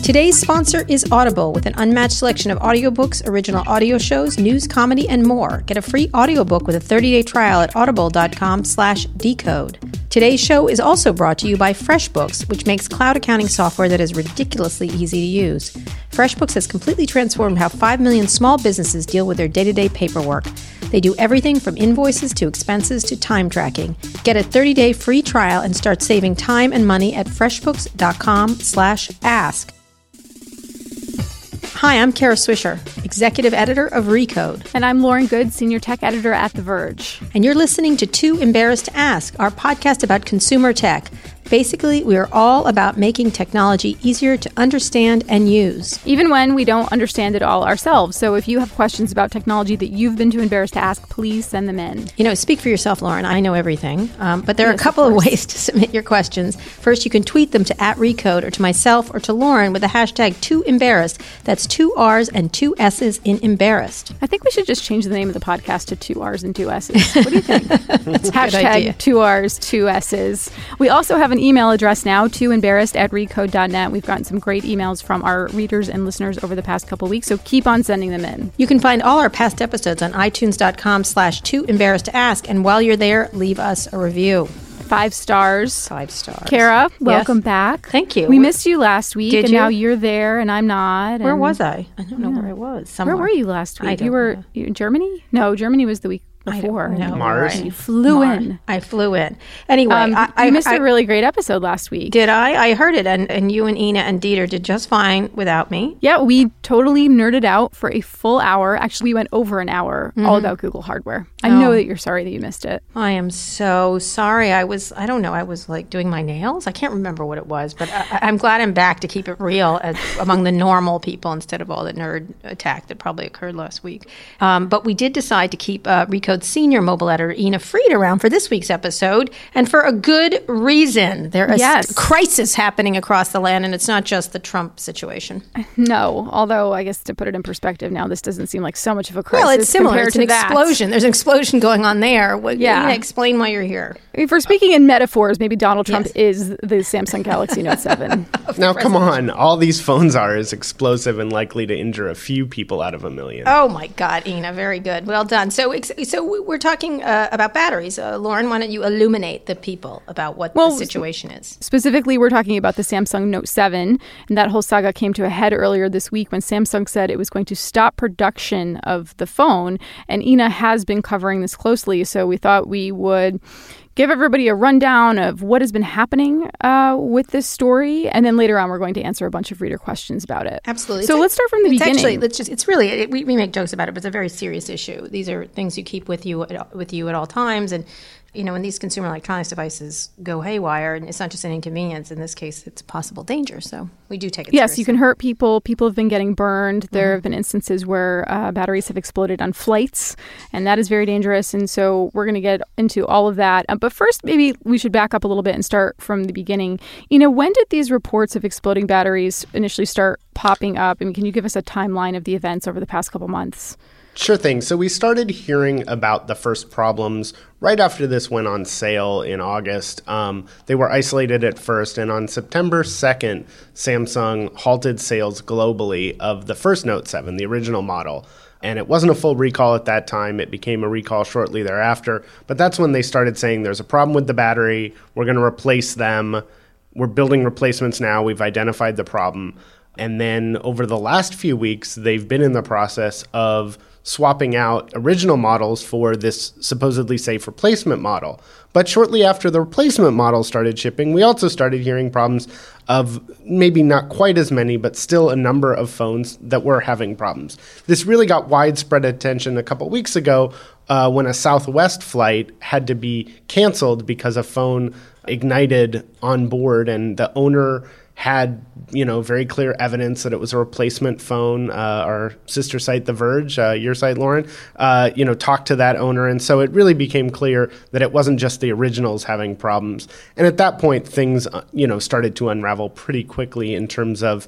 Today's sponsor is Audible with an unmatched selection of audiobooks, original audio shows, news, comedy, and more. Get a free audiobook with a 30-day trial at audible.com/decode. Today's show is also brought to you by FreshBooks, which makes cloud accounting software that is ridiculously easy to use. FreshBooks has completely transformed how 5 million small businesses deal with their day-to-day paperwork. They do everything from invoices to expenses to time tracking. Get a 30-day free trial and start saving time and money at freshbooks.com/ask. Hi, I'm Kara Swisher, executive editor of Recode. And I'm Lauren Goode, senior tech editor at The Verge. And you're listening to Too Embarrassed to Ask, our podcast about consumer tech. Basically, we are all about making technology easier to understand and use. Even when we don't understand it all ourselves. So if you have questions about technology that you've been too embarrassed to ask, please send them in. You know, speak for yourself, Lauren. I know everything. Um, but there yes, are a couple of, of, ways to submit your questions. First, you can tweet them to at Recode or to myself or to Lauren with the hashtag too embarrassed. That's two R's and two S's in embarrassed. I think we should just change the name of the podcast to two R's and two S's. What do you think? hashtag two R's, two S's. We also have an email address now to embarrassed at recode.net. We've gotten some great emails from our readers and listeners over the past couple weeks, so keep on sending them in. You can find all our past episodes on itunes.com slash too embarrassed to ask, and while you're there, leave us a review. Five stars. Five stars. Kara, welcome yes. back. Thank you. We missed you last week, Did and you? now you're there, and I'm not. Where was I? I don't know yeah. where I was. Somewhere. Where were you last week? you were in Germany? No, Germany was the week before. No, Mars. Right. You flew Mar- in. I flew in. Anyway, um, I, I, missed I, a really great episode last week. Did I? I heard it, and, and you and Ina and Dieter did just fine without me. Yeah, we totally nerded out for a full hour. Actually, we went over an hour mm-hmm. all about Google hardware. I oh. know that you're sorry that you missed it. I am so sorry. I was, I don't know, I was like doing my nails. I can't remember what it was, but I, am glad I'm back to keep it real as, among the normal people instead of all the nerd attack that probably occurred last week. Um, but we did decide to keep uh, Recode Senior Mobile editor Ina Fried around for this week's episode, and for a good reason. There is yes. a crisis happening across the land, and it's not just the Trump situation. No, although I guess to put it in perspective now, this doesn't seem like so much of a crisis. Well, it's similar. It's an that. explosion. There's an explosion going on there. What, yeah. Ina, explain why you're here. If we're speaking in metaphors, maybe Donald Trump yes. is the Samsung Galaxy Note 7. now, come on. All these phones are as explosive and likely to injure a few people out of a million. Oh, my God, Ina. Very good. Well done. So, so we're talking uh, about batteries. Uh, Lauren, why don't you illuminate the people about what well, the situation is? Specifically, we're talking about the Samsung Note 7, and that whole saga came to a head earlier this week when Samsung said it was going to stop production of the phone. And Ina has been covering this closely, so we thought we would give everybody a rundown of what has been happening uh, with this story, and then later on we're going to answer a bunch of reader questions about it. Absolutely. So it's let's start from the it's beginning. Actually, let's just, it's really it, we, we make jokes about it, but it's a very serious issue. These are things you keep with you with you at all times, and you know, when these consumer electronics devices go haywire, and it's not just an inconvenience. In this case, it's a possible danger. So we do take it. Yes, seriously. you can hurt people. People have been getting burned. There mm-hmm. have been instances where uh, batteries have exploded on flights, and that is very dangerous. And so we're going to get into all of that. Uh, but first, maybe we should back up a little bit and start from the beginning. You know, when did these reports of exploding batteries initially start popping up? I mean, can you give us a timeline of the events over the past couple months? Sure thing. So we started hearing about the first problems right after this went on sale in August. Um, they were isolated at first, and on September 2nd, Samsung halted sales globally of the first Note 7, the original model. And it wasn't a full recall at that time. It became a recall shortly thereafter. But that's when they started saying there's a problem with the battery. We're going to replace them. We're building replacements now. We've identified the problem. And then over the last few weeks, they've been in the process of swapping out original models for this supposedly safe replacement model. But shortly after the replacement model started shipping, we also started hearing problems of maybe not quite as many, but still a number of phones that were having problems. This really got widespread attention a couple weeks ago uh, when a Southwest flight had to be canceled because a phone ignited on board and the owner had you know very clear evidence that it was a replacement phone. Uh, our sister site, The Verge, uh, your site, Lauren, uh, you know, talked to that owner, and so it really became clear that it wasn't just the originals having problems. And at that point, things uh, you know started to unravel pretty quickly in terms of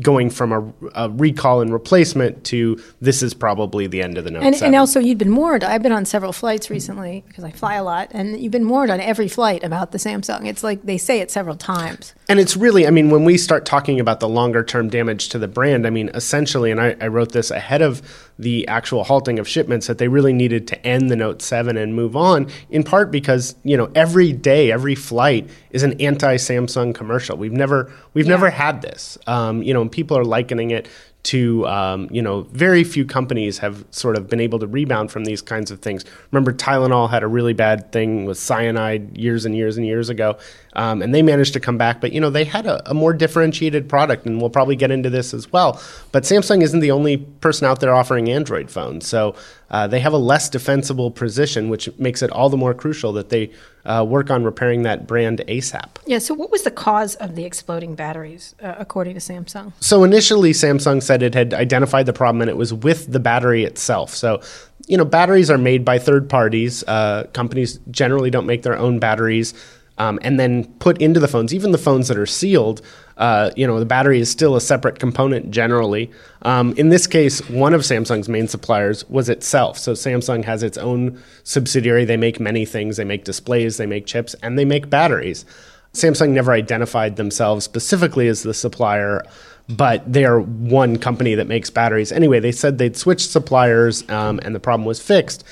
going from a, a, recall and replacement to this is probably the end of the Note and, 7. And also, you'd been warned. I've been on several flights recently because I fly a lot, and you've been warned on every flight about the Samsung. It's like they say it several times. And it's really, I mean, when we start talking about the longer term damage to the brand, I mean, essentially, and I, I wrote this ahead of the actual halting of shipments, that they really needed to end the Note 7 and move on, in part because, you know, every day, every flight is an anti Samsung commercial. We've never, we've yeah. never had this. Um, you know, and people are likening it to um, you know very few companies have sort of been able to rebound from these kinds of things. Remember, Tylenol had a really bad thing with cyanide years and years and years ago, um, and they managed to come back. But you know they had a, a, more differentiated product, and we'll probably get into this as well. But Samsung isn't the only person out there offering Android phones, so uh, they have a less defensible position, which makes it all the more crucial that they uh, work on repairing that brand ASAP. Yeah. So, what was the cause of the exploding batteries, uh, according to Samsung? So, initially, Samsung said it had identified the problem and it was with the battery itself. So, you know, batteries are made by third parties. Uh, companies generally don't make their own batteries um, and then put into the phones. Even the phones that are sealed, uh, you know, the battery is still a separate component generally. Um, in this case, one of Samsung's main suppliers was itself. So Samsung has its own subsidiary. They make many things. They make displays, they make chips, and they make batteries. Samsung never identified themselves specifically as the supplier, but they are one company that makes batteries. Anyway, they said they'd switched suppliers um, and the problem was fixed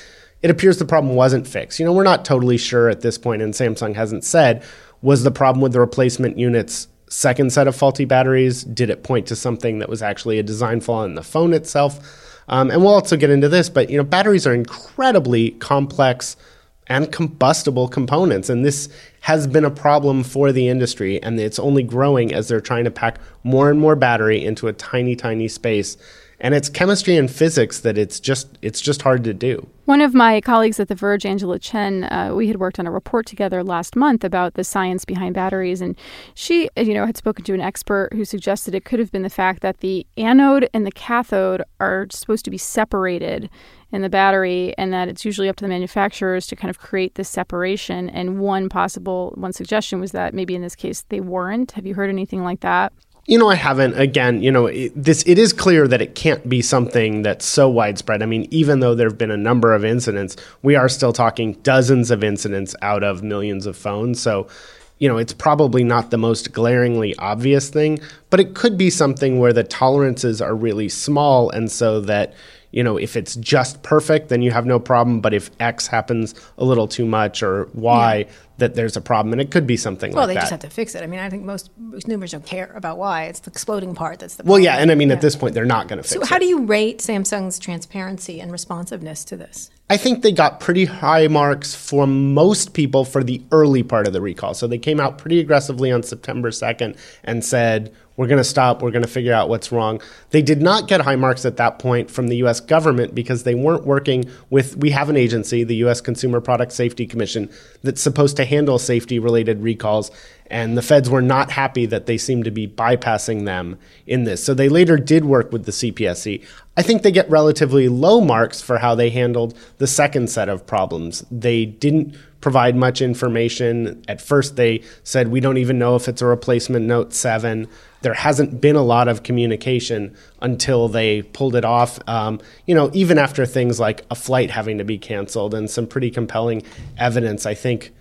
it appears the problem wasn't fixed. You know, we're not totally sure at this point, and Samsung hasn't said, was the problem with the replacement unit's second set of faulty batteries? Did it point to something that was actually a design flaw in the phone itself? Um, and we'll also get into this, but you know, batteries are incredibly complex and combustible components, and this has been a problem for the industry, and it's only growing as they're trying to pack more and more battery into a tiny, tiny space and it's chemistry and physics that it's just it's just hard to do. One of my colleagues at The Verge, Angela Chen, uh, we had worked on a report together last month about the science behind batteries, and she, you know, had spoken to an expert who suggested it could have been the fact that the anode and the cathode are supposed to be separated in the battery, and that it's usually up to the manufacturers to kind of create this separation. And one possible one suggestion was that maybe in this case they weren't. Have you heard anything like that? You know, I haven't. Again, you know, it, this it is clear that it can't be something that's so widespread. I mean, even though there have been a number of incidents, we are still talking dozens of incidents out of millions of phones. So, you know, it's probably not the most glaringly obvious thing, but it could be something where the tolerances are really small, and so that you know, if it's just perfect, then you have no problem. But if X happens a little too much or Y, yeah. that there's a problem. And it could be something well, like that. Well, they just have to fix it. I mean, I think most consumers don't care about why. It's the exploding part that's the problem. Well, yeah. And I mean, yeah. at this point, they're not going to fix it. So, how do you rate Samsung's transparency and responsiveness to this? I think they got pretty high marks for most people for the early part of the recall. So they came out pretty aggressively on September 2nd and said, we're going to stop. We're going to figure out what's wrong. They did not get high marks at that point from the US government because they weren't working with, we have an agency, the US Consumer Product Safety Commission, that's supposed to handle safety related recalls. And the feds were not happy that they seemed to be bypassing them in this. So they later did work with the CPSC. I think they get relatively low marks for how they handled the second set of problems. They didn't provide much information. At first, they said, we don't even know if it's a replacement Note 7 there hasn't been a lot of communication until they pulled it off. Um, you know, even after things like a flight having to be canceled and some pretty compelling evidence, I think,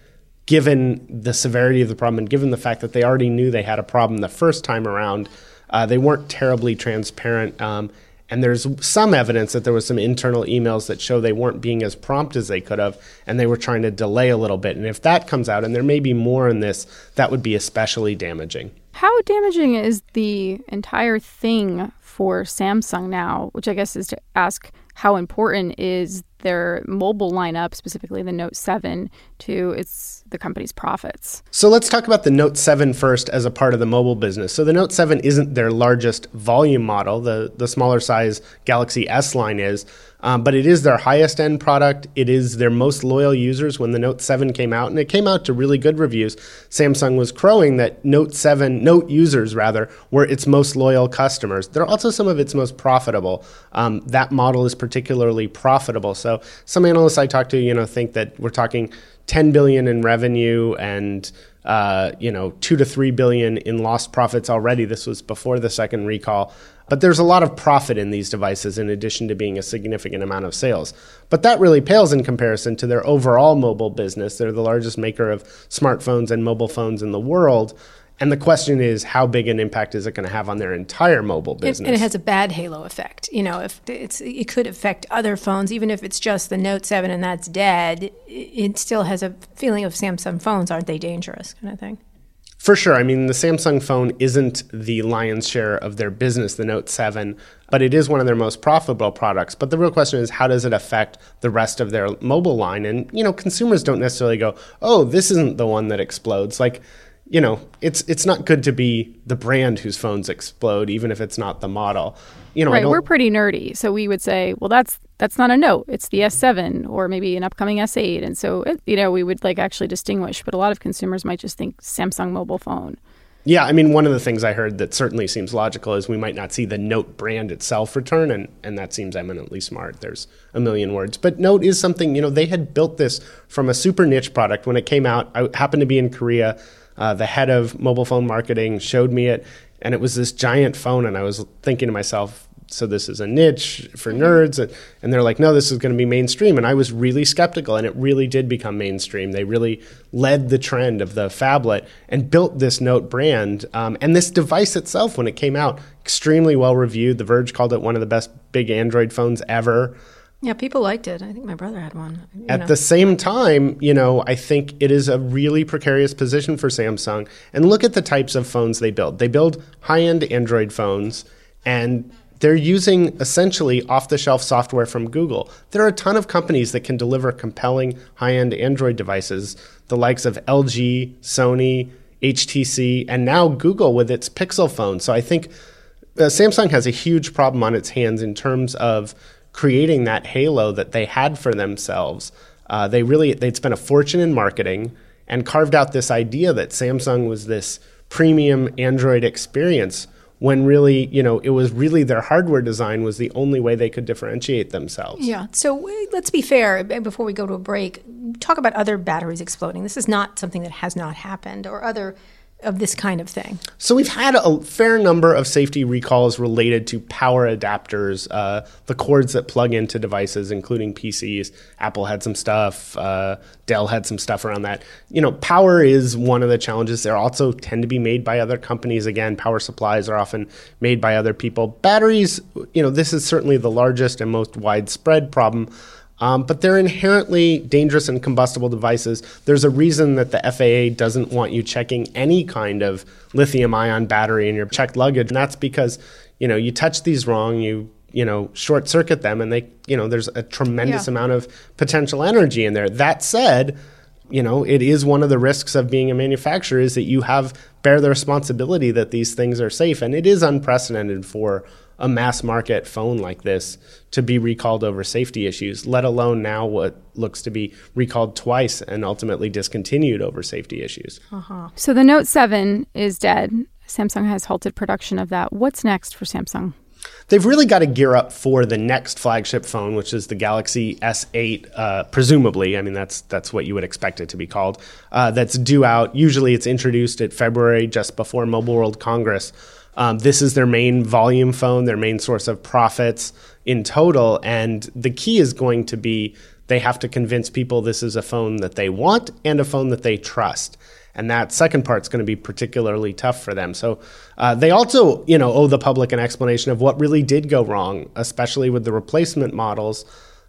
given the severity of the problem and given the fact that they already knew they had a problem the first time around, uh, they weren't terribly transparent. Um, and there's some evidence that there was some internal emails that show they weren't being as prompt as they could have, and they were trying to delay a little bit. And if that comes out, and there may be more in this, that would be especially damaging. How damaging is the entire thing for Samsung now? Which I guess is to ask how important is their mobile lineup, specifically the Note 7, to its the company's profits. So let's talk about the Note 7 first as a part of the mobile business. So the Note 7 isn't their largest volume model. The the smaller size Galaxy S line is, um, but it is their highest end product. It is their most loyal users when the Note 7 came out, and it came out to really good reviews. Samsung was crowing that Note 7 Note users rather were its most loyal customers. They're also some of its most profitable. Um, that model is particularly profitable. So some analysts I talk to, you know, think that we're talking 10 billion in revenue and uh, you know, two to three billion in lost profits already. This was before the second recall. But there's a lot of profit in these devices in addition to being a significant amount of sales. But that really pales in comparison to their overall mobile business. They're the largest maker of smartphones and mobile phones in the world. And the question is, how big an impact is it going to have on their entire mobile business? And it has a bad halo effect. You know, if it's it could affect other phones, even if it's just the Note Seven and that's dead. It still has a feeling of Samsung phones aren't they dangerous kind of thing. For sure. I mean, the Samsung phone isn't the lion's share of their business, the Note 7, but it is one of their most profitable products. But the real question is, how does it affect the rest of their mobile line? And, you know, consumers don't necessarily go, oh, this isn't the one that explodes. Like, you know, it's it's not good to be the brand whose phones explode, even if it's not the model. You know, right? We're pretty nerdy, so we would say, well, that's that's not a note; it's the S7 or maybe an upcoming S8, and so it, you know, we would like actually distinguish. But a lot of consumers might just think Samsung mobile phone. Yeah, I mean, one of the things I heard that certainly seems logical is we might not see the Note brand itself return, and, and that seems eminently smart. There's a million words. But Note is something, you know, they had built this from a super niche product. When it came out, I happened to be in Korea uh, the head of mobile phone marketing showed me it, and it was this giant phone. And I was thinking to myself, so this is a niche for mm-hmm. nerds and, and they're like no this is going to be mainstream and i was really skeptical and it really did become mainstream they really led the trend of the phablet and built this note brand um, and this device itself when it came out extremely well reviewed the verge called it one of the best big android phones ever yeah, people liked it. I think my brother had one. At know. the same time, you know, I think it is a really precarious position for Samsung. And look at the types of phones they build. They build high-end Android phones and they're using essentially off-the-shelf software from Google. There are a ton of companies that can deliver compelling high-end Android devices, the likes of LG, Sony, HTC, and now Google with its Pixel phone. So I think uh, Samsung has a huge problem on its hands in terms of creating that halo that they had for themselves. Uh, they really they'd spent a fortune in marketing and carved out this idea that Samsung was this premium Android experience when really, you know, it was really their hardware design was the only way they could differentiate themselves. Yeah. So let's be fair before we go to a break. Talk about other batteries exploding. This is not something that has not happened or other of this kind of thing? So we've had a fair number of safety recalls related to power adapters, uh, the cords that plug into devices, including PCs. Apple had some stuff. Uh, Dell had some stuff around that. You know, power is one of the challenges. They also tend to be made by other companies. Again, power supplies are often made by other people. Batteries, you know, this is certainly the largest and most widespread problem. Um, but they're inherently dangerous and combustible devices. There's a reason that the FAA doesn't want you checking any kind of lithium ion battery in your checked luggage. And that's because, you know, you touch these wrong, you you know short circuit them and they you know there's a tremendous yeah. amount of potential energy in there that said you know it is one of the risks of being a manufacturer is that you have bear the responsibility that these things are safe and it is unprecedented for a mass market phone like this to be recalled over safety issues, let alone now what looks to be recalled twice and ultimately discontinued over safety issues. Uh-huh. So the Note 7 is dead. Samsung has halted production of that. What's next for Samsung? They've really got to gear up for the next flagship phone, which is the Galaxy S8, uh, presumably. I mean, that's that's what you would expect it to be called. Uh, that's due out. Usually, it's introduced at February, just before Mobile World Congress. Um, this is their main volume phone, their main source of profits in total. And the key is going to be they have to convince people this is a phone that they want and a phone that they trust. And that second part is going to be particularly tough for them. So uh, they also, you know, owe the public an explanation of what really did go wrong, especially with the replacement models.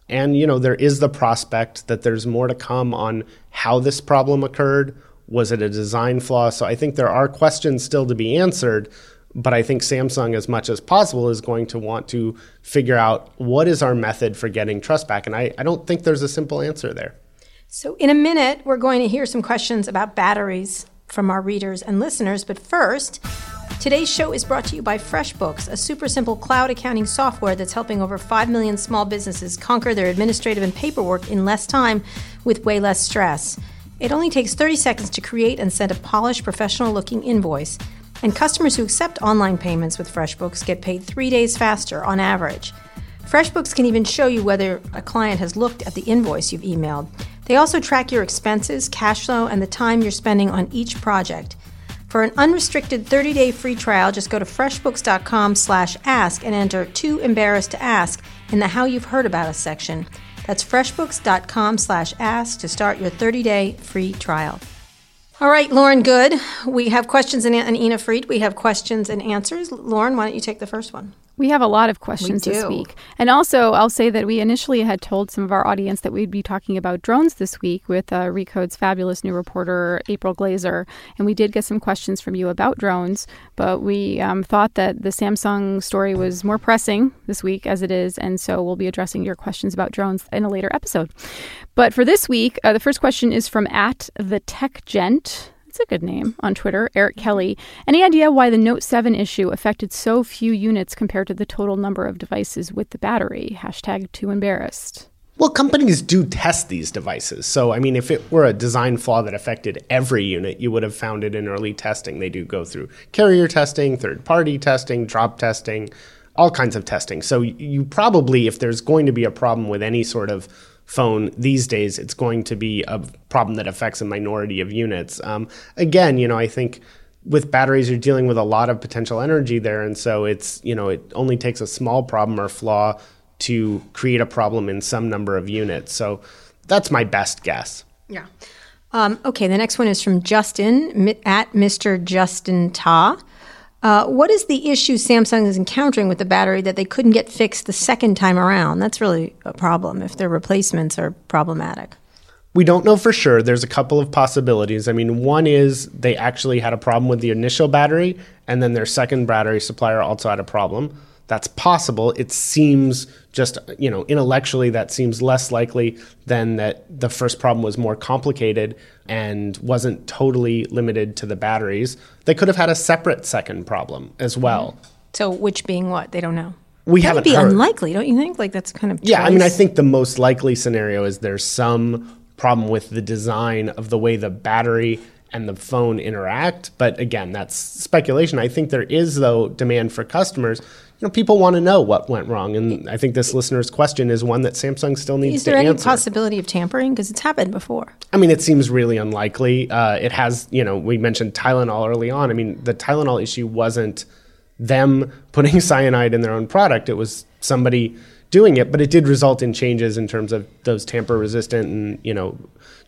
And you know, there is the prospect that there's more to come on how this problem occurred. Was it a design flaw? So I think there are questions still to be answered. But I think Samsung, as much as possible, is going to want to figure out what is our method for getting trust back. And I, I don't think there's a simple answer there. So, in a minute, we're going to hear some questions about batteries from our readers and listeners. But first, today's show is brought to you by FreshBooks, a super simple cloud accounting software that's helping over 5 million small businesses conquer their administrative and paperwork in less time with way less stress. It only takes 30 seconds to create and send a polished, professional looking invoice. And customers who accept online payments with FreshBooks get paid three days faster on average. FreshBooks can even show you whether a client has looked at the invoice you've emailed. They also track your expenses, cash flow, and the time you're spending on each project. For an unrestricted 30-day free trial, just go to freshbooks.com/ask and enter "too embarrassed to ask" in the "How You've Heard About Us" section. That's freshbooks.com/ask to start your 30-day free trial. All right, Lauren Goode. We have questions and, and Ina Fried. We have questions and answers. Lauren, why don't you take the first one? We have a lot of questions this week. And also, I'll say that we initially had told some of our audience that we'd be talking about drones this week with uh, Recode's fabulous new reporter, April Glaser. And we did get some questions from you about drones, but we um, thought that the Samsung story was more pressing this week as it is. And so we'll be addressing your questions about drones in a later episode. But for this week, uh, the first question is from at the Tech Gent. It's a good name on Twitter, Eric mm-hmm. Kelly. Any idea why the Note 7 issue affected so few units compared to the total number of devices with the battery? Hashtag too embarrassed. Well, companies do test these devices. So, I mean, if it were a design flaw that affected every unit, you would have found it in early testing. They do go through carrier testing, third party testing, drop testing, all kinds of testing. So, you probably, if there's going to be a problem with any sort of phone these days, it's going to be a problem that affects a minority of units. Um, again, you know, I think with batteries, you're dealing with a lot of potential energy there, and so it's you know it only takes a small problem or flaw to create a problem in some number of units. So that's my best guess. Yeah. Um, okay, the next one is from Justin at Mr. Justin Ta. Uh, what is the issue Samsung is encountering with the battery that they couldn't get fixed the second time around? That's really a problem if their replacements are problematic. We don't know for sure. There's a couple of possibilities. I mean, one is they actually had a problem with the initial battery, and then their second battery supplier also had a problem that's possible. It seems just, you know, intellectually that seems less likely than that the first problem was more complicated and wasn't totally limited to the batteries. They could have had a separate second problem as well. So, which being what? They don't know. We that would be heard. unlikely, don't you think? Like that's kind of yeah. I mean, I think the most likely scenario is there's some problem with the design of the way the battery and the phone interact. But again, that's speculation. I think there is though demand for customers know, people want to know what went wrong, and I think this listener's question is one that Samsung still needs to answer. Is there any answer. possibility of tampering? Because it's happened before. I mean, it seems really unlikely. Uh, it has, you know, we mentioned Tylenol early on. I mean, the Tylenol issue wasn't them putting cyanide in their own product; it was somebody doing it. But it did result in changes in terms of those tamper resistant and you know,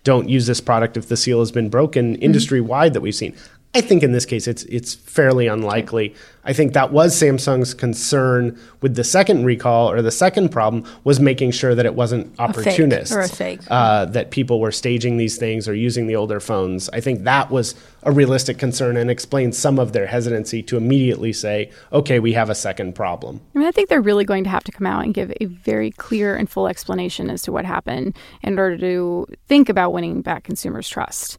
don't use this product if the seal has been broken mm-hmm. industry wide that we've seen. I think in this case it's it's fairly unlikely. I think that was Samsung's concern with the second recall or the second problem was making sure that it wasn't opportunist or a fake uh, that people were staging these things or using the older phones. I think that was a realistic concern and explains some of their hesitancy to immediately say, "Okay, we have a second problem." I mean, I think they're really going to have to come out and give a very clear and full explanation as to what happened in order to think about winning back consumers' trust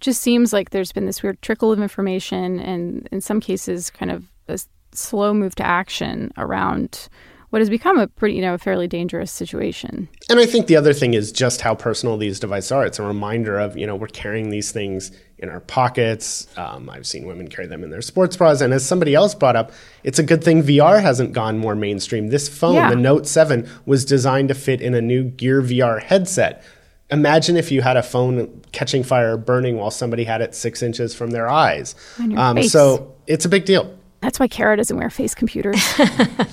just seems like there's been this weird trickle of information and in some cases kind of a slow move to action around what has become a pretty, you know, a fairly dangerous situation. And I think the other thing is just how personal these devices are. It's a reminder of, you know, we're carrying these things in our pockets. Um, I've seen women carry them in their sports bras. And as somebody else brought up, it's a good thing VR hasn't gone more mainstream. This phone, yeah. the Note 7, was designed to fit in a new Gear VR headset imagine if you had a phone catching fire burning while somebody had it six inches from their eyes. Um, so it's a big deal. That's why Kara doesn't wear face computers. She's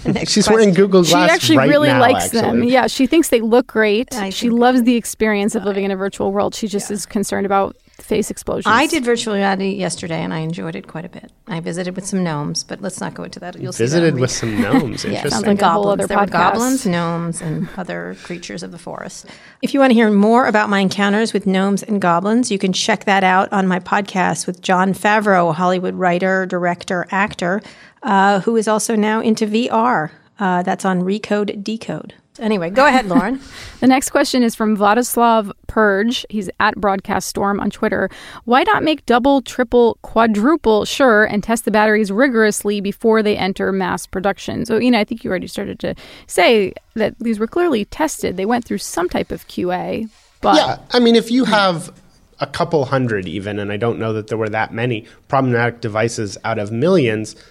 question. wearing Google Glass. She actually right really now, likes actually. them. Yeah, she thinks they look great. I she loves the experience of living in a virtual world. She just yeah. is concerned about face explosions. I did virtual reality yesterday, and I enjoyed it quite a bit. I visited with some gnomes, but let's not go into that. You'll see. visited with some gnomes. Interesting. yeah, sounds like goblins. There were goblins, gnomes, and other creatures of the forest. If you want to hear more about my encounters with gnomes and goblins, you can check that out on my podcast with Jon Favreau, a Hollywood writer, director, actor, uh, who is also now into VR. Uh, that's on Recode Decode. Anyway, go ahead, Lauren. the next question is from Vladislav Purge. He's at Broadcast Storm on Twitter. Why not make double, triple, quadruple sure and test the batteries rigorously before they enter mass production? So, you know, I think you already started to say that these were clearly tested. They went through some type of QA. But yeah, I mean, if you have a couple hundred even, and I don't know that there were that many problematic devices out of millions –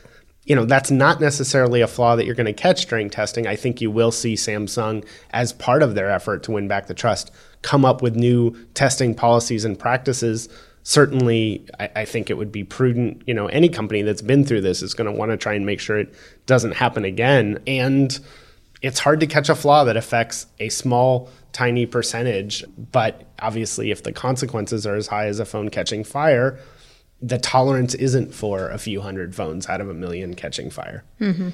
you know, that's not necessarily a flaw that you're going to catch during testing. I think you will see Samsung, as part of their effort to win back the trust, come up with new testing policies and practices. Certainly, I, I think it would be prudent. You know, any company that's been through this is going to want to try and make sure it doesn't happen again. And it's hard to catch a flaw that affects a small, tiny percentage. But obviously, if the consequences are as high as a phone catching fire, the tolerance isn't for a few hundred phones out of a million catching fire. Mm-hmm.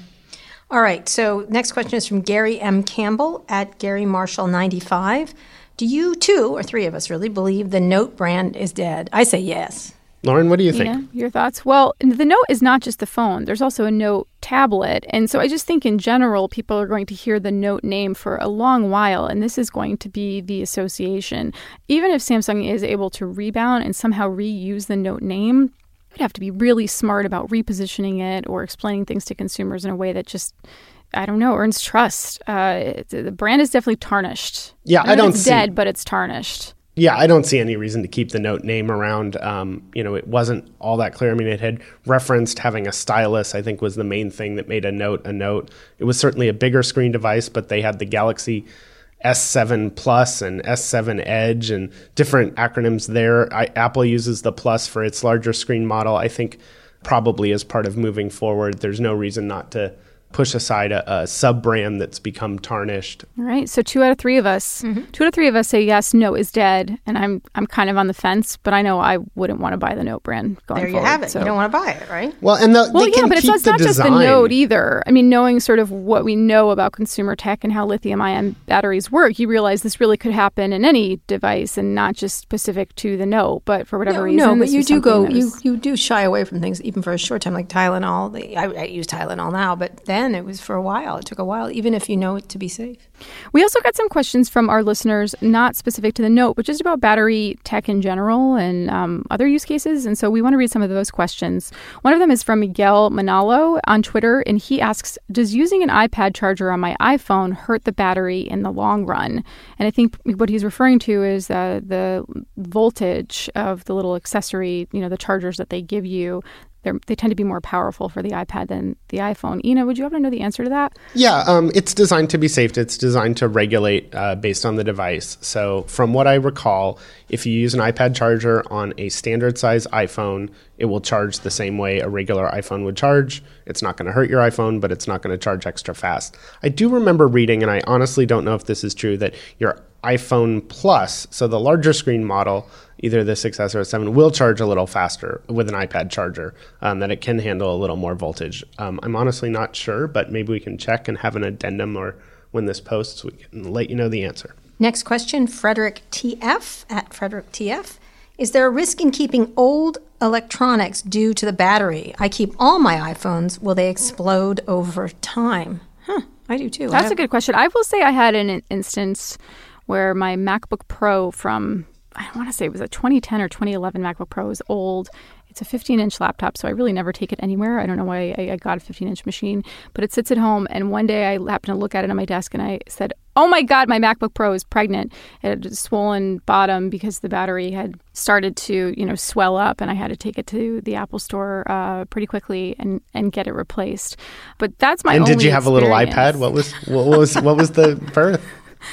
All right. So next question is from Gary M. Campbell at Gary Marshall 95. Do you two, or three of us really, believe the Note brand is dead? I say yes. Lauren, what do you think? Yeah, your thoughts? Well, the Note is not just the phone. There's also a Note tablet. And so I just think in general, people are going to hear the Note name for a long while, and this is going to be the association. Even if Samsung is able to rebound and somehow reuse the Note name, you'd have to be really smart about repositioning it or explaining things to consumers in a way that just I don't know, earns trust. Uh, the brand is definitely tarnished. Yeah, I, I don't it's see, dead, but it's tarnished yeah, I don't see any reason to keep the note name around. Um, you know, it wasn't all that clear. I mean, it had referenced having a stylus, I think was the main thing that made a note a note. It was certainly a bigger screen device, but they had the Galaxy S7 Plus and S7 Edge and different acronyms there. I, Apple uses the Plus for its larger screen model. I think probably as part of moving forward, there's no reason not to push aside a, a sub brand that's become tarnished. All right. So two out of three of us, mm-hmm. two out of three of us say yes, Note is dead, and I'm I'm kind of on the fence, but I know I wouldn't want to buy the Note brand going There you forward, have it. So. You don't want to buy it, right? Well, and the, well, yeah, but it's, it's not design. just the Note either. I mean, knowing sort of what we know about consumer tech and how lithium-ion batteries work, you realize this really could happen in any device and not just specific to the Note. But for whatever no, reason, no, but you do go, you you do shy away from things even for a short time, like Tylenol. I, I use Tylenol now, but then it was for a while while. It took a while, even if you know it to be safe. We also got some questions from our listeners, not specific to the note, but just about battery tech in general and um, other use cases. And so we want to read some of those questions. One of them is from Miguel Manalo on Twitter, and he asks Does using an iPad charger on my iPhone hurt the battery in the long run? And I think what he's referring to is uh, the voltage of the little accessory, you know, the chargers that they give you they they tend to be more powerful for the iPad than the iPhone. Ina, would you happen to know the answer to that? Yeah, um, it's designed to be safe. It's designed to regulate uh, based on the device. So, from what I recall, if you use an iPad charger on a standard size iPhone, it will charge the same way a regular iPhone would charge. It's not going to hurt your iPhone, but it's not going to charge extra fast. I do remember reading, and I honestly don't know if this is true, that your iPhone Plus, so the larger screen model, either the 6S or 7, will charge a little faster with an iPad charger, um, that it can handle a little more voltage. Um, I'm honestly not sure, but maybe we can check and have an addendum or when this posts, we can let you know the answer. Next question Frederick TF at Frederick TF. Is there a risk in keeping old electronics due to the battery? I keep all my iPhones. Will they explode over time? Huh, I do too. That's a good question. I will say I had an instance where my MacBook Pro from I don't want to say it was a 2010 or 2011 MacBook Pro is old. It's a 15 inch laptop, so I really never take it anywhere. I don't know why I, I got a 15 inch machine, but it sits at home. And one day I happened to look at it on my desk and I said, Oh my God, my MacBook Pro is pregnant. It had a swollen bottom because the battery had started to, you know, swell up, and I had to take it to the Apple store uh, pretty quickly and, and get it replaced. But that's my. And did you have experience. a little iPad? What was what was what was the birth?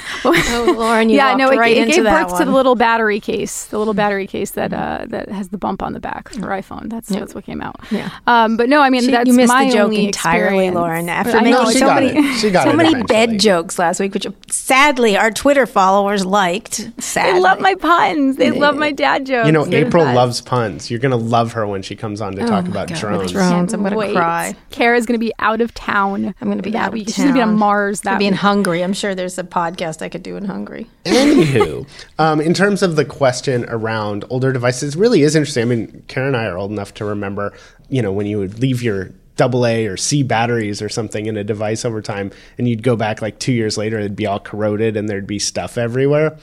oh, Lauren, you yeah, no, it, right it gave birth one. to the little battery case, the little battery case that uh, that has the bump on the back for iPhone. That's that's what came out. Yeah. Um, but no, I mean she, that's you missed my the joke only entirely, experience. Lauren. After I making so many, it. She got so many eventually. bed jokes last week, which sadly our Twitter followers liked. Sadly. They love my puns. They love my dad jokes. You know, They're April best. loves puns. You're gonna love her when she comes on to talk about God, drones. drones. I'm gonna Wait. cry. Kara's going to be out of town. I'm going to be that out week. of She's going to be on. Mars Gonna that be in. Hungary. I'm sure there's a podcast I could do in Hungary. Anywho, um, in terms of the question around older devices, really is interesting. I mean, Karen and I are old enough to remember, you know, when you would leave your AA or C batteries or something in a device over time, and you'd go back like two years later, it'd be all corroded and there'd be stuff everywhere.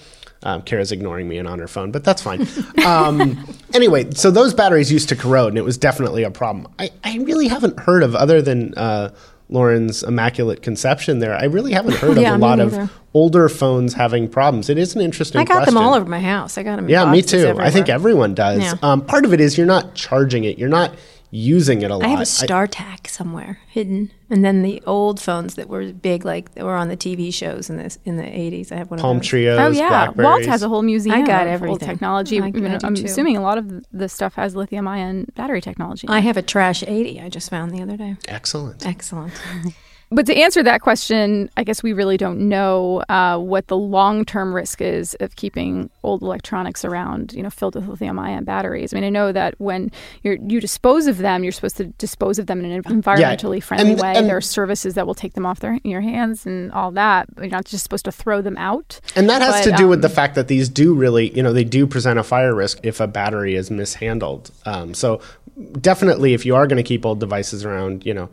Um, Kara's ignoring me and on her phone, but that's fine. Um, anyway, so those batteries used to corrode, and it was definitely a problem. I, I really haven't heard of, other than uh, Lauren's immaculate conception there, I really haven't heard Yeah, of a lot neither. of older phones having problems. It is an interesting I got question. them all over my house. I got them. in Yeah, me too. I think everyone does. Yeah. Um, part of it is you're not charging it. You're not using it a lot. I have a StarTAC somewhere hidden, and then the old phones that were big, like that were on the TV shows in the in the eighties. I have one Palm of those. Treos, Oh yeah, Walt has a whole museum. I got of everything. Old technology. I, I I'm too. assuming a lot of the stuff has lithium-ion battery technology. I have a trash eighty. I just found the other day. Excellent. Excellent. But to answer that question, I guess we really don't know uh, what the long-term risk is of keeping old electronics around, you know, filled with lithium-ion batteries. I mean, I know that when you're, you dispose of them, you're supposed to dispose of them in an environmentally friendly and- way. and- there are services that will take them off their your hands and all that. You're not just supposed to throw them out. And that has But, to do with um, the fact that these do really, you know, they do present a fire risk if a battery is mishandled. Um, so definitely, if you are going to keep old devices around, you know,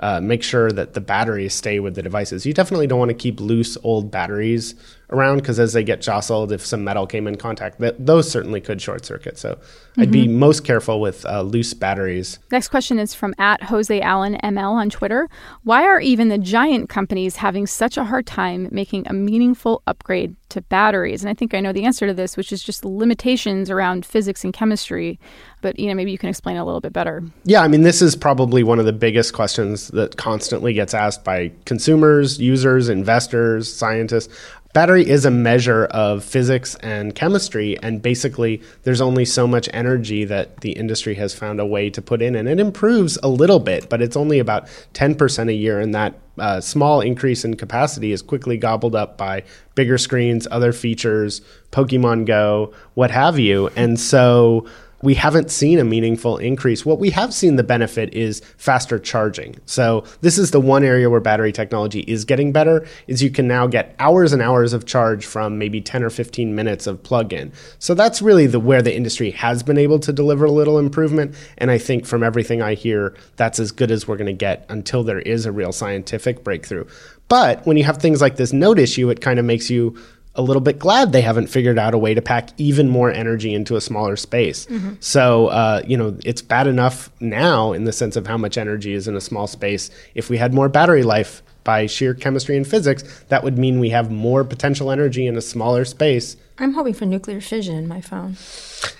uh, make sure that the batteries stay with the devices. You definitely don't want to keep loose old batteries around because as they get jostled, if some metal came in contact, that, those certainly could short circuit. So I'd be most careful with uh, loose batteries. Next question is from at Jose Allen ML on Twitter. Why are even the giant companies having such a hard time making a meaningful upgrade to batteries? And I think I know the answer to this, which is just limitations around physics and chemistry. But you know, maybe you can explain a little bit better. Yeah, I mean, this is probably one of the biggest questions that constantly gets asked by consumers, users, investors, scientists. Battery is a measure of physics and chemistry, and basically, there's only so much energy that the industry has found a way to put in, and it improves a little bit, but it's only about 10% a year, and that uh, small increase in capacity is quickly gobbled up by bigger screens, other features, Pokemon Go, what have you. And so, we haven't seen a meaningful increase. What we have seen the benefit is faster charging. So this is the one area where battery technology is getting better is you can now get hours and hours of charge from maybe 10 or 15 minutes of plug-in. So that's really the where the industry has been able to deliver a little improvement and I think from everything I hear that's as good as we're going to get until there is a real scientific breakthrough. But when you have things like this note issue it kind of makes you a little bit glad they haven't figured out a way to pack even more energy into a smaller space. So, uh, you know, it's bad enough now in the sense of how much energy is in a small space. If we had more battery life by sheer chemistry and physics, that would mean we have more potential energy in a smaller space. I'm hoping for nuclear fission in my phone.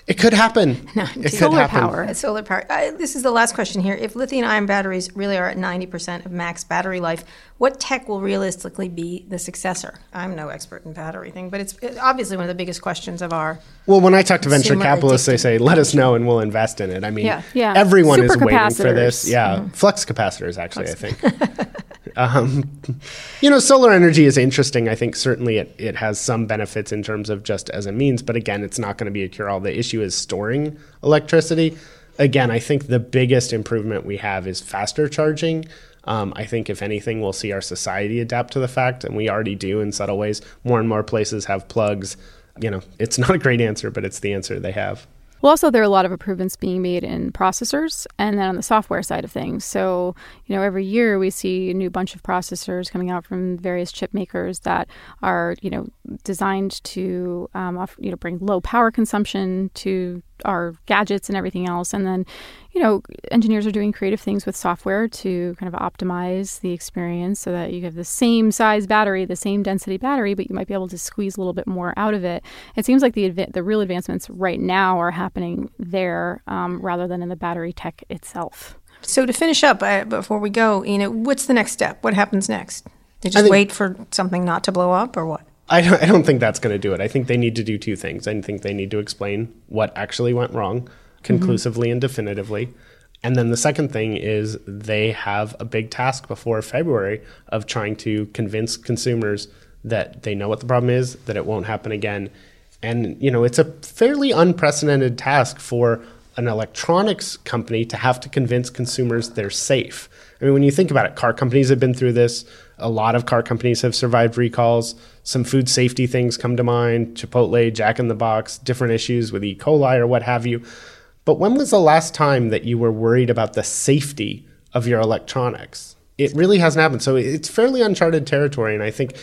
It could happen. it could Solar happen. power. Solar power. Uh, this is the last question here. If lithium ion batteries really are at 90% of max battery life, what tech will realistically be the successor? I'm no expert in battery thing, but it's it's obviously one of the biggest questions of our. Well, when I talk to venture capitalists, they say, "Let us know, and we'll invest in it." I mean, Yeah. Yeah. everyone is waiting for this. Yeah, flux capacitors, actually, I think. um, you know, solar energy is interesting. I think certainly it, it has some benefits in terms of just as a means, but again, it's not going to be a cure all. The issue is storing electricity. Again, I think the biggest improvement we have is faster charging. Um, I think, if anything, we'll see our society adapt to the fact, and we already do in subtle ways. More and more places have plugs. You know, it's not a great answer, but it's the answer they have. Well, also there are a lot of improvements being made in processors and then on the software side of things. So, you know, every year we see a new bunch of processors coming out from various chip makers that are, you know, designed to, um, off, you know, bring low power consumption to our gadgets and everything else. And then, you know, engineers are doing creative things with software to kind of optimize the experience so that you have the same size battery, the same density battery, but you might be able to squeeze a little bit more out of it. It seems like the adva- the real advancements right now are happening there um, rather than in the battery tech itself. So to finish up, uh, before we go, you know, what's the next step? What happens next? They just think- wait for something not to blow up, or what? I don't, I don't think that's going to do it. I think they need to do two things. I think they need to explain what actually went wrong conclusively and definitively. And then the second thing is they have a big task before February of trying to convince consumers that they know what the problem is, that it won't happen again. And, you know, it's a fairly unprecedented task for an electronics company to have to convince consumers they're safe. I mean, when you think about it, car companies have been through this. A lot of car companies have survived recalls. Some food safety things come to mind Chipotle, Jack in the Box, different issues with E. coli or what have you. But when was the last time that you were worried about the safety of your electronics? It really hasn't happened. So it's fairly uncharted territory. And I think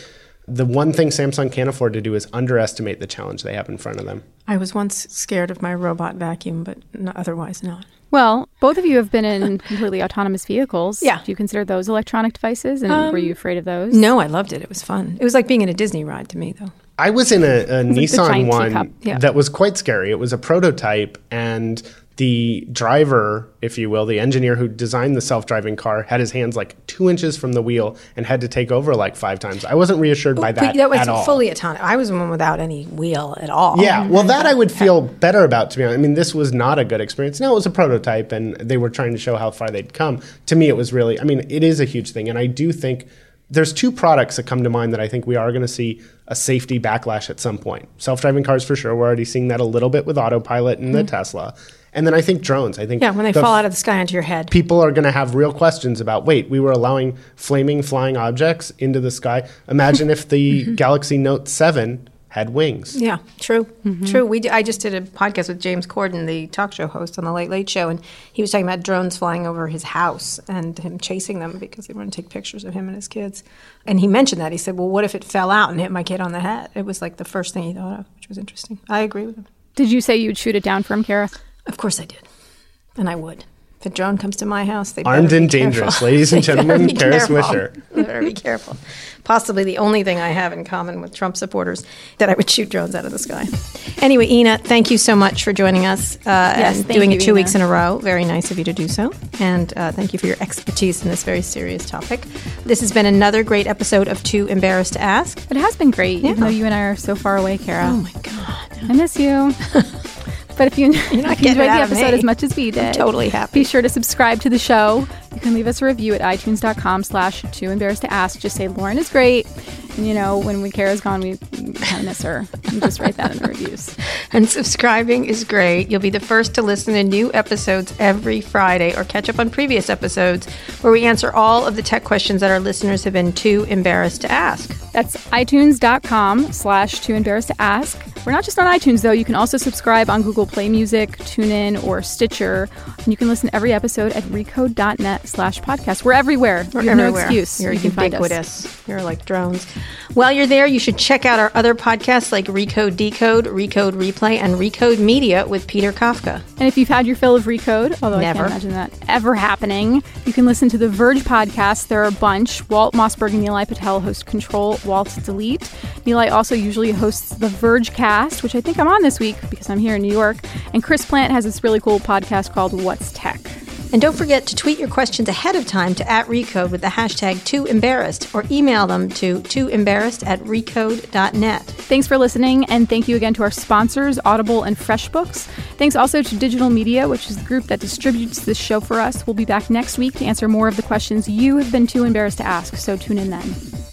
the one thing Samsung can't afford to do is underestimate the challenge they have in front of them. I was once scared of my robot vacuum, but otherwise not. Well, both of you have been in completely autonomous vehicles. Yeah. Do you consider those electronic devices? And were you um, afraid of those? No, I loved it. It was fun. It was like being in a Disney ride to me, though. I was in a, a Nissan giant one. Yeah. that was quite scary. It was a prototype, and the driver, if you will, the engineer who designed the self driving car, had his hands like two inches from the wheel and had to take over like five times. I wasn't reassured by that. But that was at all. fully autonomous. I was one without any wheel at all. Yeah, well, that I would feel better about, to be honest. I mean, this was not a good experience. Now, it was a prototype, and they were trying to show how far they'd come. To me, it was really, I mean, it is a huge thing. And I do think there's two products that come to mind that I think we are going to see a safety backlash at some point. Self driving cars, for sure. We're already seeing that a little bit with autopilot and the mm-hmm. Tesla. And then I think drones. I think Yeah, when they the fall out of the sky onto your head. people are going to have real questions about wait we were allowing flaming flying objects into the sky imagine if the mm-hmm. galaxy note 7 had wings Yeah, true, mm-hmm. true. We d- I just did a podcast with James Corden, the talk show host on the Late Late Show, and he was talking about drones flying over his house and him chasing them because they want to take pictures of him and his kids. And he mentioned that he said, "Well, what if it fell out and hit my kid on the head?" It was like the first thing he thought of, which was interesting. I agree with him. Did you say you would shoot it down for him, Kara? Of course, I did, and I would. If a drone comes to my house, they Armed and be dangerous, careful. ladies and gentlemen, be Kara careful. Swisher. Better be careful. Possibly the only thing I have in common with Trump supporters that I would shoot drones out of the sky. Anyway, Ina, thank you so much for joining us uh, and doing you, it two Ina. weeks in a row. Very nice of you to do so, and uh, thank you for your expertise in this very serious topic. This has been another great episode of Too Embarrassed to Ask. It has been great, even though you and I are so far away, Kara. Oh my God, I miss you. but if you, if you enjoyed the episode as much as we did, totally happy. be sure to subscribe to the show. You can leave us a review at itunes.com slash too embarrassed to ask. Just say Lauren is great. And you know, when we Kara's gone, we kind of miss her. And just write that in the reviews. And subscribing is great. You'll be the first to listen to new episodes every Friday or catch up on previous episodes where we answer all of the tech questions that our listeners have been too embarrassed to ask. That's itunes.com slash too embarrassed to ask. We're not just on iTunes, though. You can also subscribe on Google Play Music, TuneIn, or Stitcher. And you can listen to every episode at recode.net slash podcast. We're everywhere. We're you have everywhere. no excuse. You're you can find us. You're like drones. While you're there, you should check out our other podcasts like Recode Decode, Recode Replay, and Recode Media with Peter Kafka. And if you've had your fill of Recode, although Never. I can't imagine that ever happening, you can listen to the Verge podcast. There are a bunch. Walt Mossberg and Nilay Patel host Control, Walt Delete. Nilay also usually hosts the Vergecast, which I think I'm on this week because I'm here in New York. And Chris Plante has this really cool podcast called What's Tech. And don't forget to tweet your questions ahead of time to at Recode with the hashtag too embarrassed or email them to too embarrassed at recode.net. Thanks for listening, and thank you again to our sponsors, Audible and FreshBooks. Thanks also to Digital Media, which is the group that distributes this show for us. We'll be back next week to answer more of the questions you have been too embarrassed to ask, so tune in then.